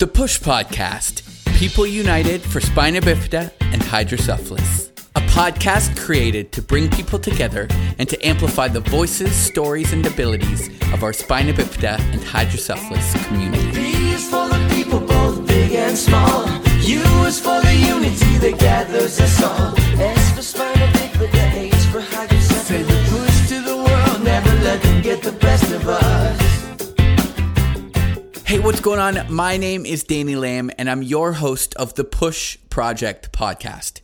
The Push Podcast People United for Spina Bifida and Hydrocephalus. A podcast created to bring people together and to amplify the voices, stories, and abilities of our Spina Bifida and Hydrocephalus community. B is for the people, both big and small. U is for the unity that gathers us all. S for spina bifida, H for hydrocephalus. Say the push to the world, never let them get the best of us. Hey, what's going on? My name is Danny Lamb, and I'm your host of the Push Project podcast.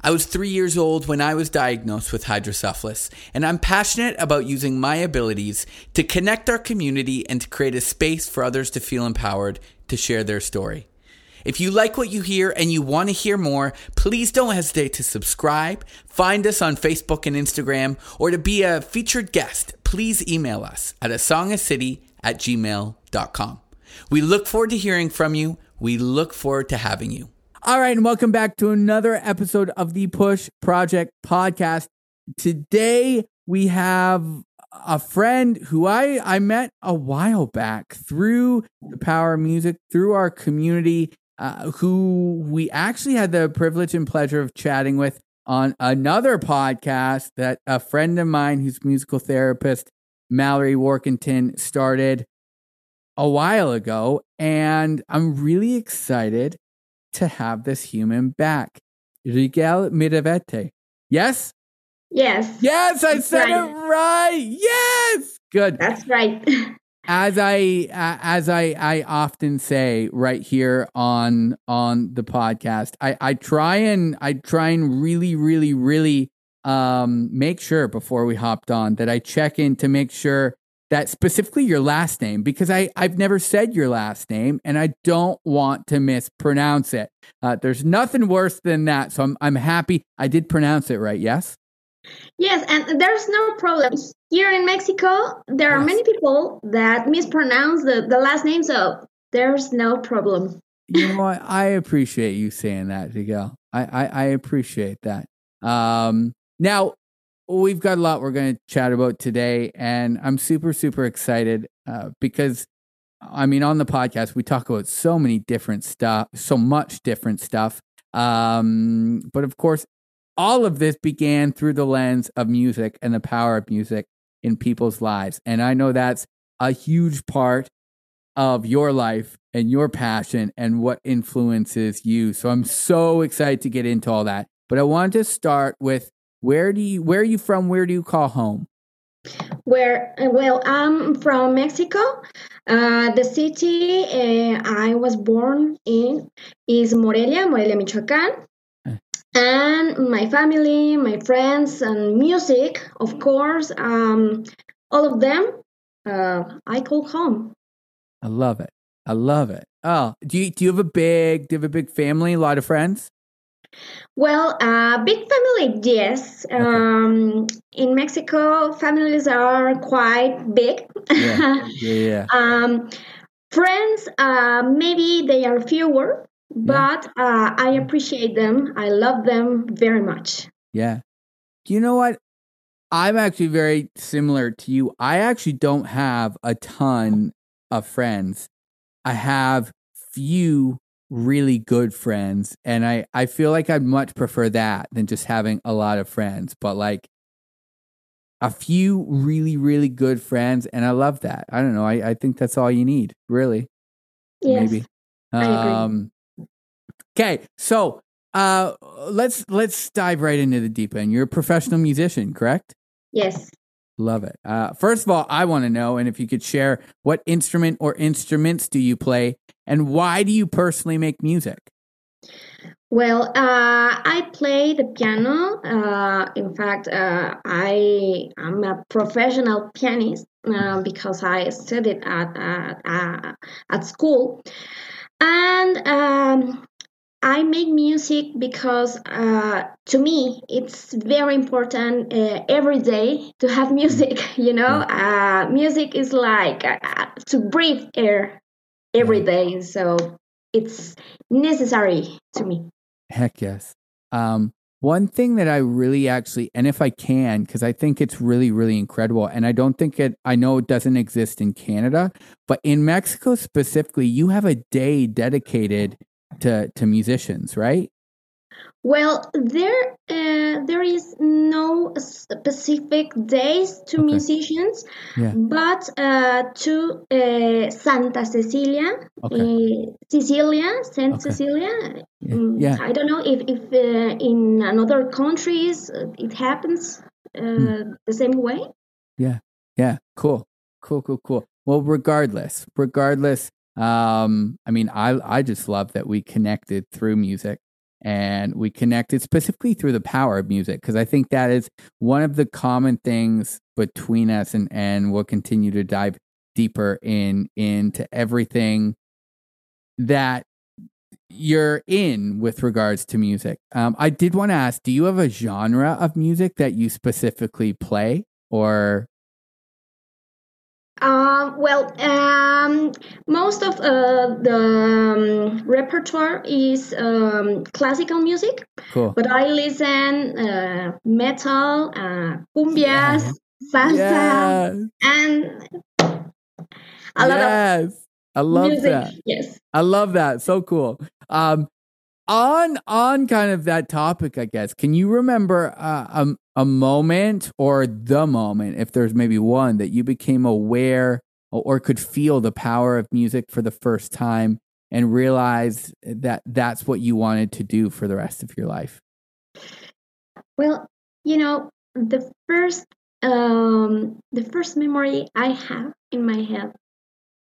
I was three years old when I was diagnosed with hydrocephalus, and I'm passionate about using my abilities to connect our community and to create a space for others to feel empowered to share their story. If you like what you hear and you want to hear more, please don't hesitate to subscribe, find us on Facebook and Instagram, or to be a featured guest, please email us at a songacity at gmail.com. We look forward to hearing from you. We look forward to having you. All right, and welcome back to another episode of the Push Project podcast. Today we have a friend who I, I met a while back through the power of music, through our community, uh, who we actually had the privilege and pleasure of chatting with on another podcast that a friend of mine who's a musical therapist, Mallory Workington, started a while ago. And I'm really excited to have this human back. Rigel Miravete. Yes? Yes. Yes, I That's said right. it right. Yes. Good. That's right. As I uh, as I I often say right here on on the podcast, I I try and I try and really really really um make sure before we hopped on that I check in to make sure that specifically your last name because I I've never said your last name and I don't want to mispronounce it. Uh, there's nothing worse than that, so I'm I'm happy I did pronounce it right. Yes. yes, and there's no problem. Here in Mexico, there are Yes. many people that mispronounce the, the last name, so there's no problem. you know what? I appreciate you saying that, Rigel. I, I, I appreciate that. Um, now, we've got a lot we're going to chat about today, and I'm super, super excited uh, because, I mean, on the podcast, we talk about so many different stuff, so much different stuff. Um, but of course, all of this began through the lens of music and the power of music in people's lives. And I know that's a huge part of your life and your passion and what influences you. So I'm so excited to get into all that. But I wanted to start with where do you where are you from? Where do you call home? Where, well, I'm from Mexico. Uh, the city uh, I was born in is Morelia, Morelia, Michoacán. Eh. And my family, my friends, and music, of course, um, all of them, uh, I call home. I love it. I love it. Oh, do you do you have a big do you have a big family, a lot of friends? Well, uh, big family, yes. Um, in Mexico, families are quite big. Yeah. Yeah, yeah. um, friends, uh, maybe they are fewer, but uh, I appreciate them. I love them very much. Yeah. Do you know what? I'm actually very similar to you. I actually don't have a ton of friends. I have few really good friends and I I feel like I'd much prefer that than just having a lot of friends, but like a few really really good friends and I love that. I don't know. I I think that's all you need, really Yes. maybe. Um, okay, so uh, let's let's dive right into the deep end. You're a professional musician, correct? Yes. Love it. Uh, first of all, I want to know, and if you could share, what instrument or instruments do you play, and why do you personally make music? Well, uh, I play the piano. Uh, in fact, uh, I am a professional pianist uh, because I studied at at, uh, at school, and um, I make music because uh, to me it's very important uh, every day to have music. You know, uh, music is like uh, to breathe air every day, so it's necessary to me. Heck yes. Um, One thing that I really actually, and if I can, because I think it's really, really incredible, and I don't think it, I know it doesn't exist in Canada, but in Mexico specifically, you have a day dedicated to to musicians, right? Well, there uh, there is no specific days to Okay. musicians, Yeah. but uh, to uh, Santa Cecilia, Okay. uh, Cecilia, Saint Okay. Cecilia. Yeah. Mm, Yeah. I don't know if if uh, in another countries uh, it happens uh, Hmm. the same way. Yeah. Yeah, cool, cool, cool, cool. Well, regardless, regardless, um, I mean, I I just love that we connected through music, and we connected specifically through the power of music because I think that is one of the common things between us, and and we'll continue to dive deeper in into everything that you're in with regards to music. Um, I did want to ask, do you have a genre of music that you specifically play, or Um, well, um, most of uh, the um, repertoire is um, classical music, cool? but I listen uh, metal, uh, cumbias, salsa, Yes. and a lot yes. I love music. that. Yes. I love that. So cool. Um, on on kind of that topic, I guess. Can you remember uh, a a moment or the moment, if there's maybe one, that you became aware or, could feel the power of music for the first time and realize that that's what you wanted to do for the rest of your life? Well, you know, the first um, the first memory I have in my head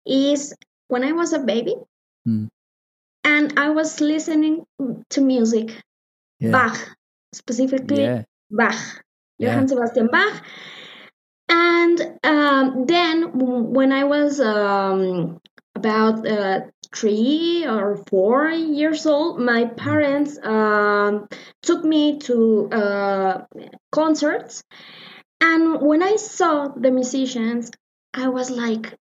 is when I was a baby, Hmm. And I was listening to music, Yeah. Bach, specifically Yeah. Bach, Yeah. Johann Sebastian Bach. And um, then when I was um, about uh, three or four years old, my parents um, took me to uh, concerts. And when I saw the musicians, I was like,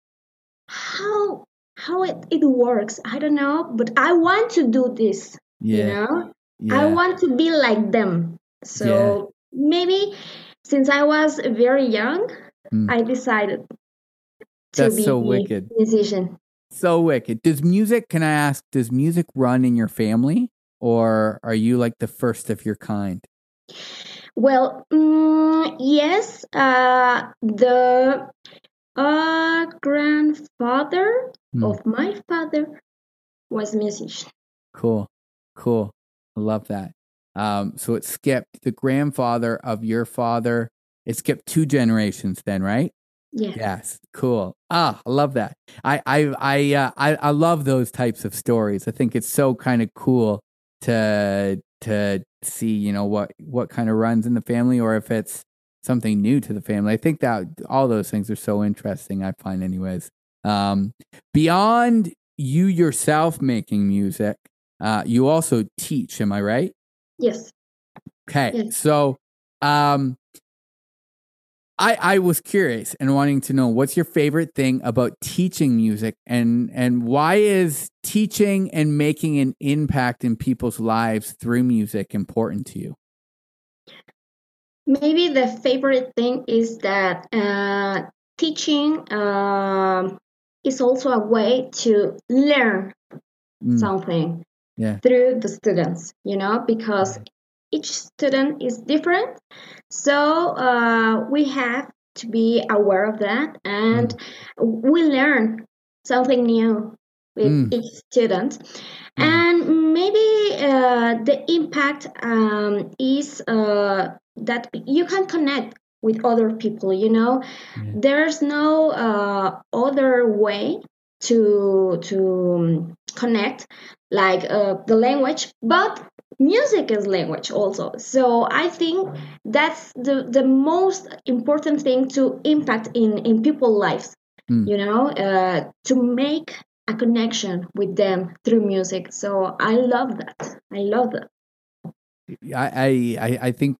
how how it, it works i don't know but i want to do this Yeah. you know yeah. I want to be like them. So maybe since I was very young, Mm. I decided to That's be so wicked. musician. So wicked. Does music, can I ask, does music run in your family or are you like the first of your kind? Well, mm, yes, uh, the uh, grandfather Hmm. of my father was musician. Cool. Cool. I love that. Um, so it skipped the grandfather of your father. It skipped two generations then, right? Yes. Yes. Cool. Ah, I love that. I I I uh, I, I love those types of stories. I think it's so kind of cool to to see, you know, what what kind of runs in the family or if it's something new to the family. I think that all those things are so interesting, I find anyways. Um beyond you yourself making music, uh you also teach, am I right? Yes. Okay. Yes. So, um, I I was curious and wanting to know what's your favorite thing about teaching music and and why is teaching and making an impact in people's lives through music important to you? Maybe the favorite thing is that uh, teaching um, is also a way to learn Mm, something Yeah. through the students, you know, because each student is different. So uh, we have to be aware of that and we learn something new with Mm. each student. Mm. And maybe uh, the impact um, is uh, that you can connect with other people, you know, Yeah. there's no uh, other way to to um, connect like uh, the language but music is language also so i think that's the the most important thing to impact in in people's lives Mm. you know uh, to make a connection with them through music so i love that i love that I I I- think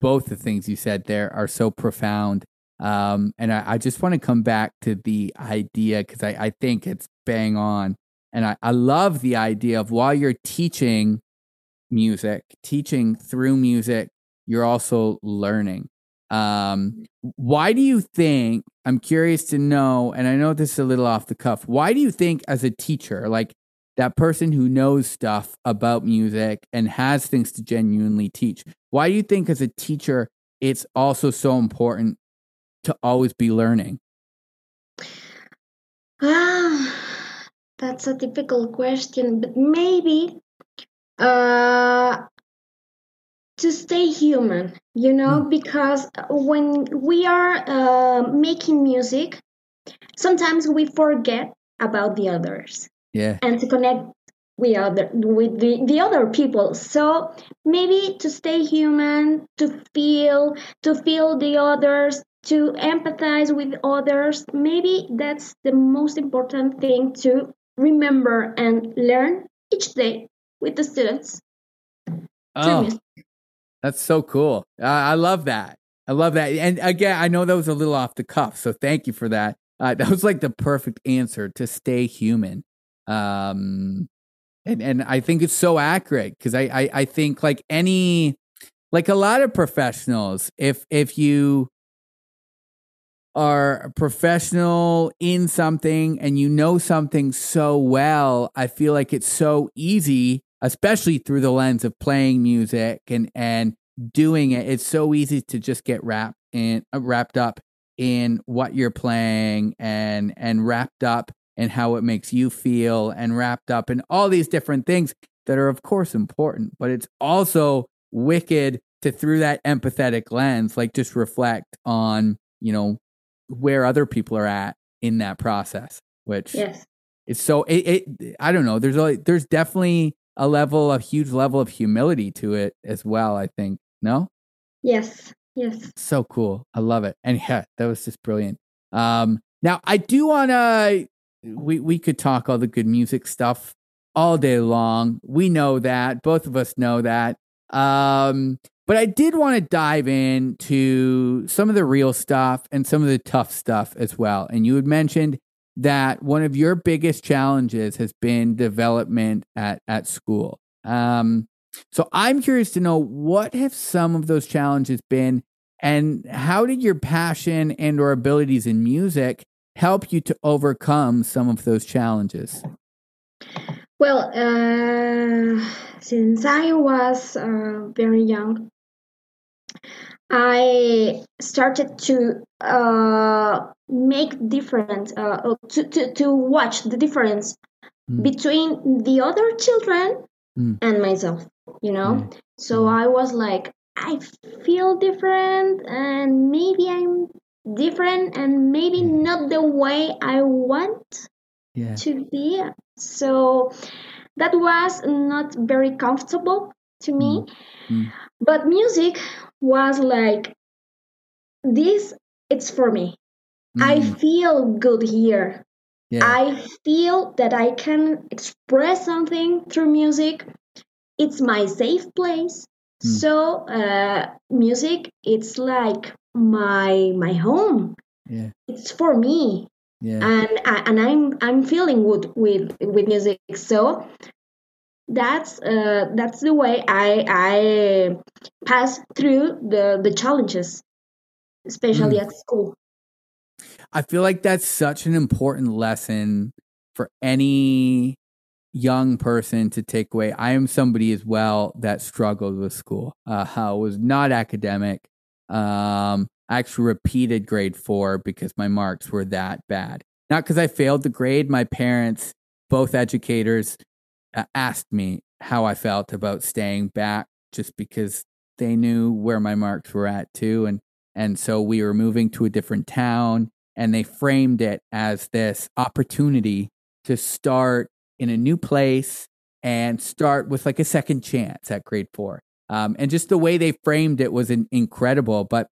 both the things you said there are so profound. Um, and I, I just want to come back to the idea because I, I think it's bang on. And I, I love the idea of while you're teaching music, teaching through music, you're also learning. Um, why do you think? I'm curious to know, and I know this is a little off the cuff. Why do you think, as a teacher, like that person who knows stuff about music and has things to genuinely teach, why do you think, as a teacher, it's also so important to always be learning? Ah, that's a difficult question, but maybe uh, to stay human, you know, Mm. because when we are uh, making music, sometimes we forget about the others Yeah. and to connect with other with the, the other people. So maybe to stay human, to feel to feel the others, to empathize with others, maybe that's the most important thing to remember and learn each day with the students. Oh. That's so cool. I love that. I love that. And again, I know that was a little off the cuff, so thank you for that. Uh, that was like the perfect answer to stay human. Um, and and I think it's so accurate because I, I I think like any like a lot of professionals, if if you are a professional in something and you know something so well, I feel like it's so easy, especially through the lens of playing music and and doing it. It's so easy to just get wrapped in uh, wrapped up in what you're playing and and wrapped up in how it makes you feel and wrapped up in all these different things that are of course important, but it's also wicked to through that empathetic lens like just reflect on, you know, where other people are at in that process, which Yes. is so it, it I don't know, there's a, there's definitely a level of huge level of humility to it as well, I think. No? Yes. Yes. So cool. I love it. And yeah, that was just brilliant. Um now I do wanna we we could talk all the good music stuff all day long. We know that. Both of us know that. Um but I did want to dive into some of the real stuff and some of the tough stuff as well. And you had mentioned that one of your biggest challenges has been development at at school. Um so I'm curious to know what have some of those challenges been and how did your passion and or abilities in music help you to overcome some of those challenges? Well, uh, since I was uh, very young, I started to uh, make different uh, to, to to watch the difference Mm. between the other children Mm. and myself. You know, Mm. so I was like, I feel different, and maybe I'm different, and maybe Mm. not the way I want Yeah. to be. So that was not very comfortable to me. Mm. But music was like this it's for me. I Mm. feel good here. Yeah. I feel that I can express something through music. It's my safe place. Mm. So uh, music it's like my my home. yeah. It's for me Yeah. and I- and I'm I'm feeling good with with music. So that's uh, that's the way I I pass through the the challenges, especially Mm. at school. I feel like that's such an important lesson for any young person to take away. I am somebody as well that struggled with school. Uh, I was not academic. Um, I actually repeated grade four because my marks were that bad. Not because I failed the grade. My parents, both educators, asked me how I felt about staying back just because they knew where my marks were at too. And, and so we were moving to a different town and they framed it as this opportunity to start in a new place and start with like a second chance at grade four. Um, and just the way they framed it was in- incredible. But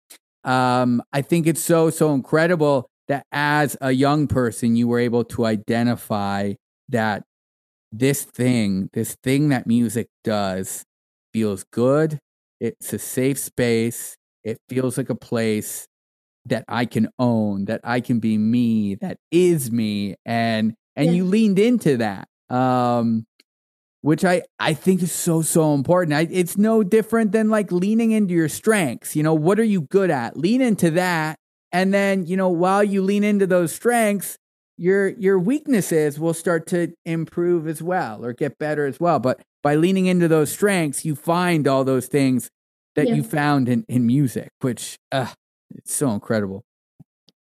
um, I think it's so, so incredible that as a young person, you were able to identify that this thing, this thing that music does, feels good. It's a safe space. It feels like a place that I can own, that I can be me, that is me, and and Yeah. you leaned into that. Um, which I, I think is so, so important. I, it's no different than like leaning into your strengths. You know, what are you good at? Lean into that. And then, you know, while you lean into those strengths, your your weaknesses will start to improve as well or get better as well. But by leaning into those strengths, you find all those things that Yeah. you found in, in music, which uh, it's so incredible.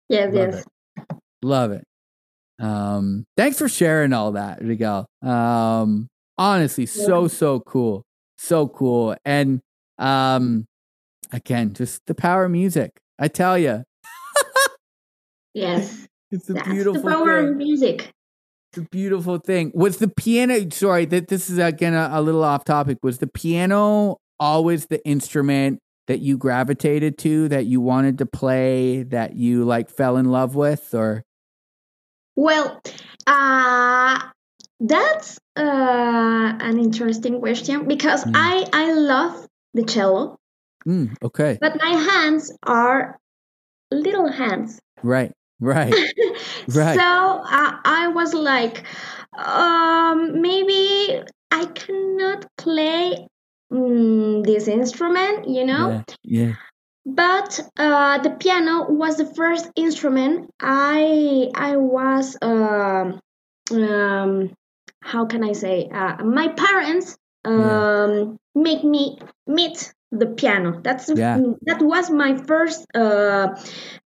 Yes, Love yes. it. Love it. Um, thanks for sharing all that, Rigel. Um, honestly, so so cool, so cool, and um, again, just the power of music. I tell you, Yes. It's a That's beautiful the power thing. of music. It's a beautiful thing. Was the piano? Sorry, that this is again a, a little off topic. Was the piano always the instrument that you gravitated to, that you wanted to play, that you like fell in love with, or Well, uh, that's uh, an interesting question because Mm. I I love the cello, Mm, okay, but my hands are little hands. right, right, Right. So uh, I was like, um, maybe I cannot play mm, this instrument, you know. yeah, yeah, But uh, the piano was the first instrument I I was um, um, how can I say uh, my parents um, make me meet the piano. That's Yeah. that was my first uh,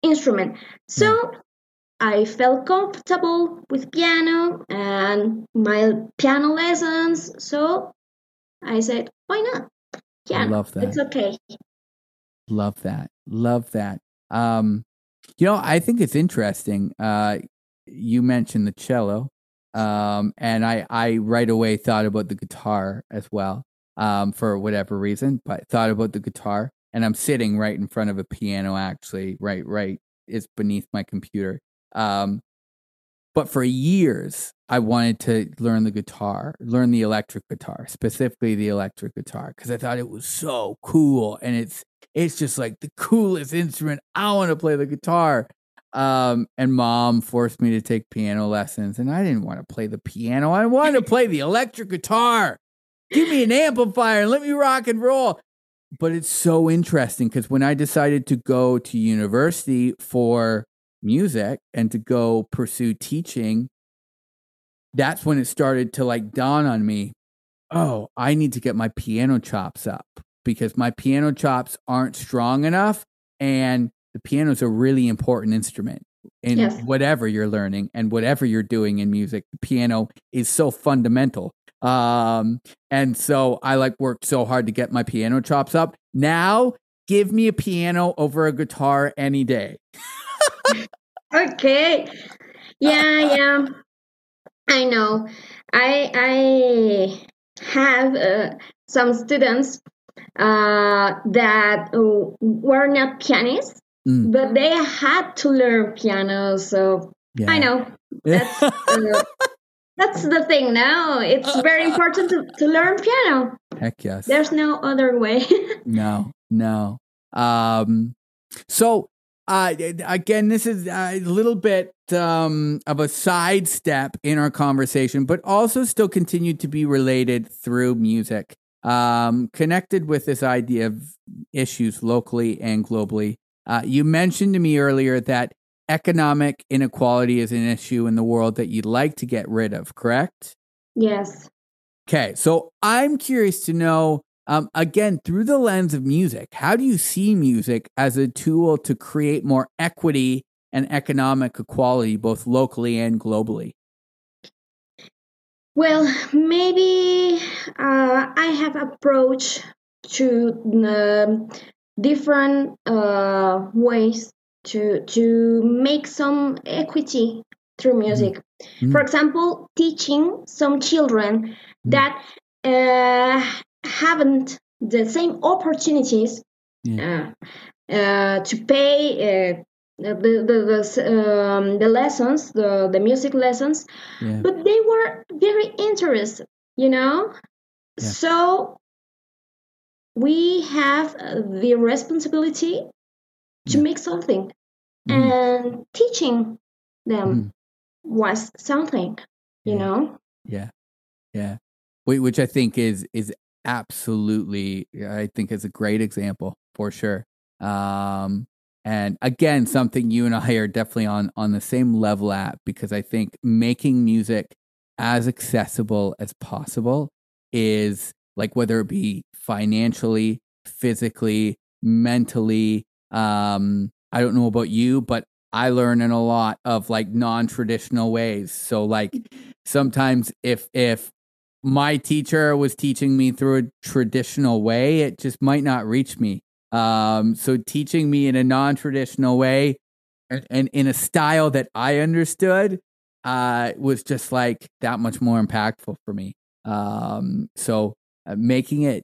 instrument. So I felt comfortable with piano and my piano lessons. So I said, why not? I Yeah, love that. it's okay. Love that. Love that. Um, you know, I think it's interesting. Uh, you mentioned the cello, um, and I, I right away thought about the guitar as well, um, for whatever reason, but thought about the guitar. And I'm sitting right in front of a piano, actually, right, right, it's beneath my computer. Um, but for years, I wanted to learn the guitar, learn the electric guitar, specifically the electric guitar, because I thought it was so cool, and it's it's just like the coolest instrument. I want to play the guitar. Um, and mom forced me to take piano lessons, and I didn't want to play the piano. I wanted to play the electric guitar. Give me an amplifier and let me rock and roll. But it's so interesting because when I decided to go to university for music and to go pursue teaching, that's when it started to like dawn on me oh, I need to get my piano chops up because my piano chops aren't strong enough. And the piano is a really important instrument in Yes. whatever you're learning and whatever you're doing in music. The piano is so fundamental. Um, and so I like worked so hard to get my piano chops up. Now, give me a piano over a guitar any day. Okay. Yeah, yeah. I know. I I have uh, some students uh, that were not pianists, Mm. but they had to learn piano. So Yeah. I know that's uh, that's the thing now. It's very important to, to learn piano. Heck yes. There's no other way. No, no. Um, so uh, again, this is a little bit um, of a sidestep in our conversation, but also still continued to be related through music, um, connected with this idea of issues locally and globally. Uh, you mentioned to me earlier that economic inequality is an issue in the world that you'd like to get rid of, correct? yes. Okay, so I'm curious to know, um, again, through the lens of music, how do you see music as a tool to create more equity and economic equality, both locally and globally? Well, maybe uh, I have approach to um, different uh, ways to to make some equity through music. Mm. For example, teaching some children Mm. that uh, haven't the same opportunities Yeah. uh, uh, to pay. Uh, the the the, um, the lessons the the music lessons Yeah. but they were very interested you know Yeah. so we have the responsibility to make something Mm. and teaching them Mm. was something you Yeah. know Yeah. Yeah. which I think is is absolutely I think is a great example for sure. Um, and again, something you and I are definitely on on the same level at because I think making music as accessible as possible is like whether it be financially, physically, mentally. Um, I don't know about you, but I learn in a lot of like non-traditional ways. So like sometimes if if my teacher was teaching me through a traditional way, it just might not reach me. Um, so teaching me in a non-traditional way and, and in a style that I understood uh, was just like that much more impactful for me. Um, so uh, making it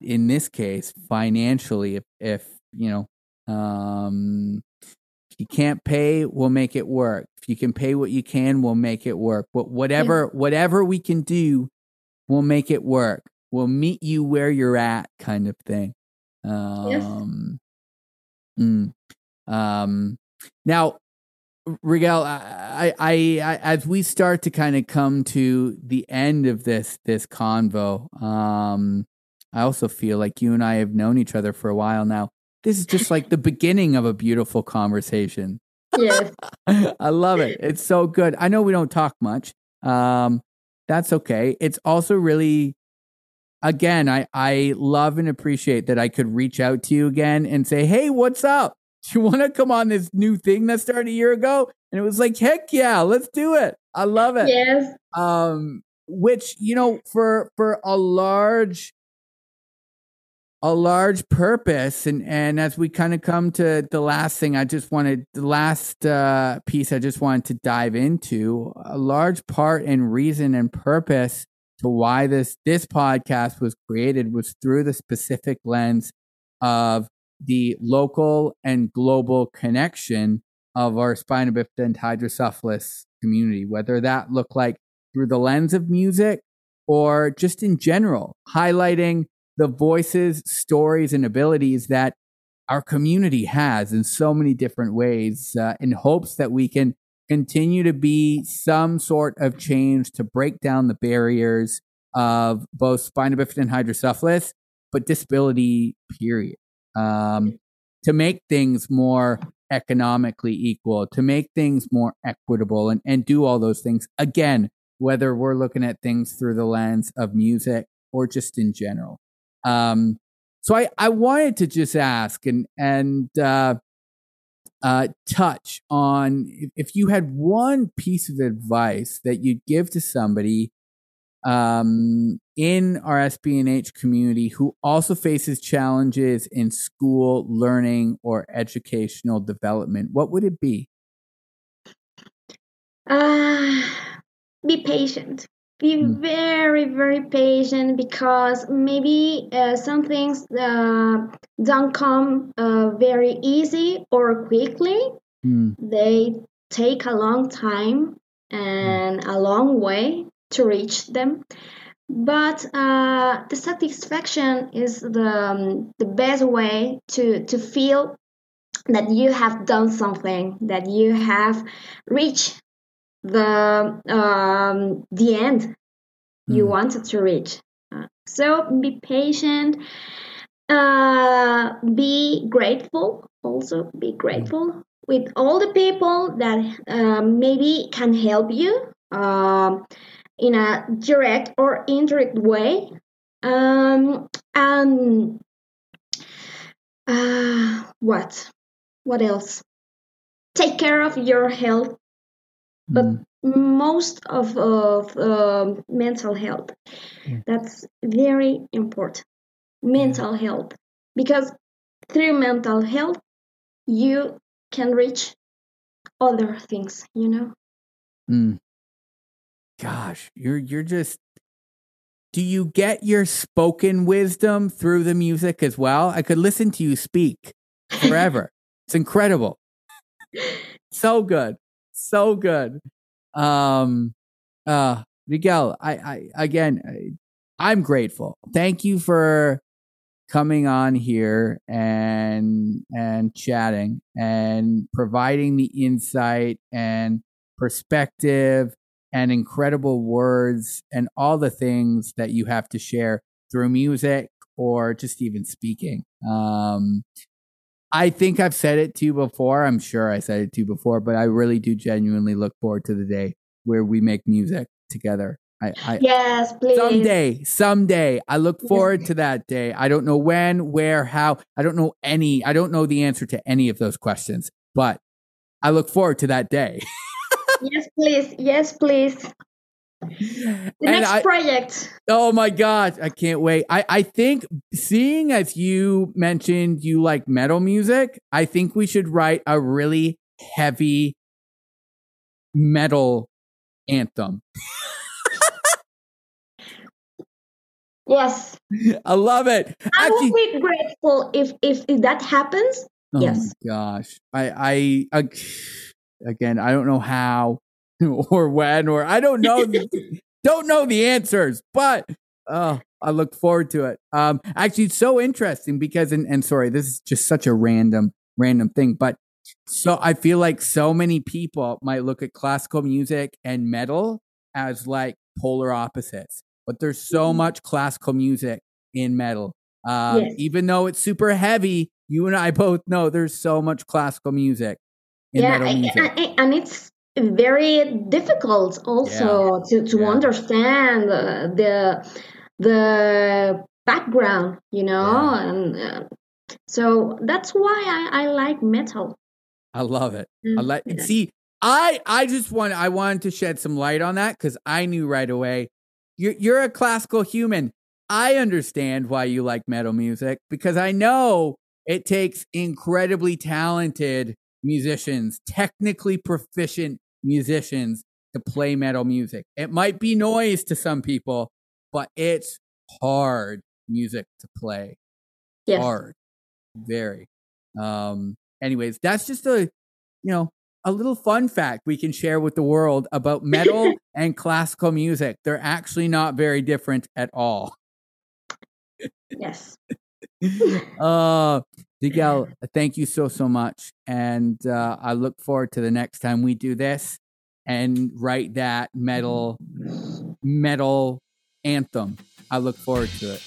in this case financially, if, if you know, um, if you can't pay, we'll make it work. If you can pay what you can, we'll make it work. But whatever, yeah. whatever we can do, we'll make it work. We'll meet you where you're at, kind of thing. Um, yes. Mm, um, now, Rigel, I, I, I, as we start to kind of come to the end of this this convo, um, I also feel like you and I have known each other for a while now. This is just like the beginning of a beautiful conversation. Yes, I love it. It's so good. I know we don't talk much. Um, that's okay. It's also really again, I, I love and appreciate that I could reach out to you again and say, Hey, what's up? Do you want to come on this new thing that started a year ago? And it was like, heck yeah, let's do it. I love it. Yes. Um, which, you know, for for a large a large purpose. And and as we kind of come to the last thing i just wanted the last uh, piece i just wanted to dive into a large part and reason and purpose to why this this podcast was created was through the specific lens of the local and global connection of our spina bifida and hydrocephalus community, whether that looked like through the lens of music or just in general, highlighting the voices, stories, and abilities that our community has in so many different ways uh, in hopes that we can continue to be some sort of change to break down the barriers of both spina bifida and hydrocephalus, but disability, period. Um, to make things more economically equal, to make things more equitable, and, and do all those things. Again, whether we're looking at things through the lens of music or just in general. Um, so I, I wanted to just ask and and uh, uh, touch on if you had one piece of advice that you'd give to somebody um, in our SB&H community who also faces challenges in school learning or educational development, what would it be? Uh, be patient. Be mm. very, very patient because maybe uh, some things uh, don't come uh, very easy or quickly. Mm. They take a long time and a long way to reach them. But uh, the satisfaction is the, um, the best way to, to feel that you have done something, that you have reached the um, the end you mm. wanted to reach. Uh, so be patient. Uh, be grateful. Also, be grateful with all the people that uh, maybe can help you um, in a direct or indirect way. Um, and uh, what? What else? Take care of your health but mm. most of, of uh, mental health mm. that's very important mental yeah. health because through mental health you can reach other things you know mm. gosh you're you're just do you get your spoken wisdom through the music as well i could listen to you speak forever it's incredible so good so good. Um, uh, Rigel, I, I again, I, I'm grateful. Thank you for coming on here and and chatting and providing the insight and perspective and incredible words and all the things that you have to share through music or just even speaking. Um, I think I've said it to you before. I'm sure I said it to you before, but I really do genuinely look forward to the day where we make music together. I, I yes, please. Someday, someday. I look forward to that day. I don't know when, where, how. I don't know any. I don't know the answer to any of those questions, but I look forward to that day. yes, please. Yes, please. The next I- project. Oh my god, I can't wait. I, I think seeing as you mentioned you like metal music, I think we should write a really heavy metal anthem. Yes. I love it. I Actually, will be grateful if, if if that happens. oh yes. my gosh. I I ag- again, I don't know how or when or I don't know the- don't know the answers, but oh, I look forward to it. Um actually it's so interesting because and, and sorry, this is just such a random random thing, but so I feel like so many people might look at classical music and metal as like polar opposites, but there's so much classical music in metal. Um, Yes. Even though it's super heavy, you and I both know there's so much classical music in yeah, metal music. And it's very difficult also to, to Yeah. understand uh, the the background, you know, Yeah. and uh, so that's why I, I like metal. I love it. I Mm, let yeah. see. I I just want I wanted to shed some light on that because I knew right away. You're you're a classical human. I understand why you like metal music because I know it takes incredibly talented musicians, technically proficient musicians to play metal music. It might be noise to some people, but it's hard music to play Yes. hard very um anyways that's just a you know a little fun fact we can share with the world about metal and classical music they're actually not very different at all Yes. uh Rigel, thank you so so much and uh i look forward to the next time we do this and write that metal metal anthem i look forward to it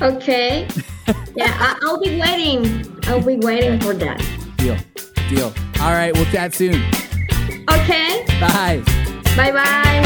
Okay. yeah, I, I'll be waiting. I'll be waiting for that. deal deal all right we'll chat soon Okay. bye Bye bye.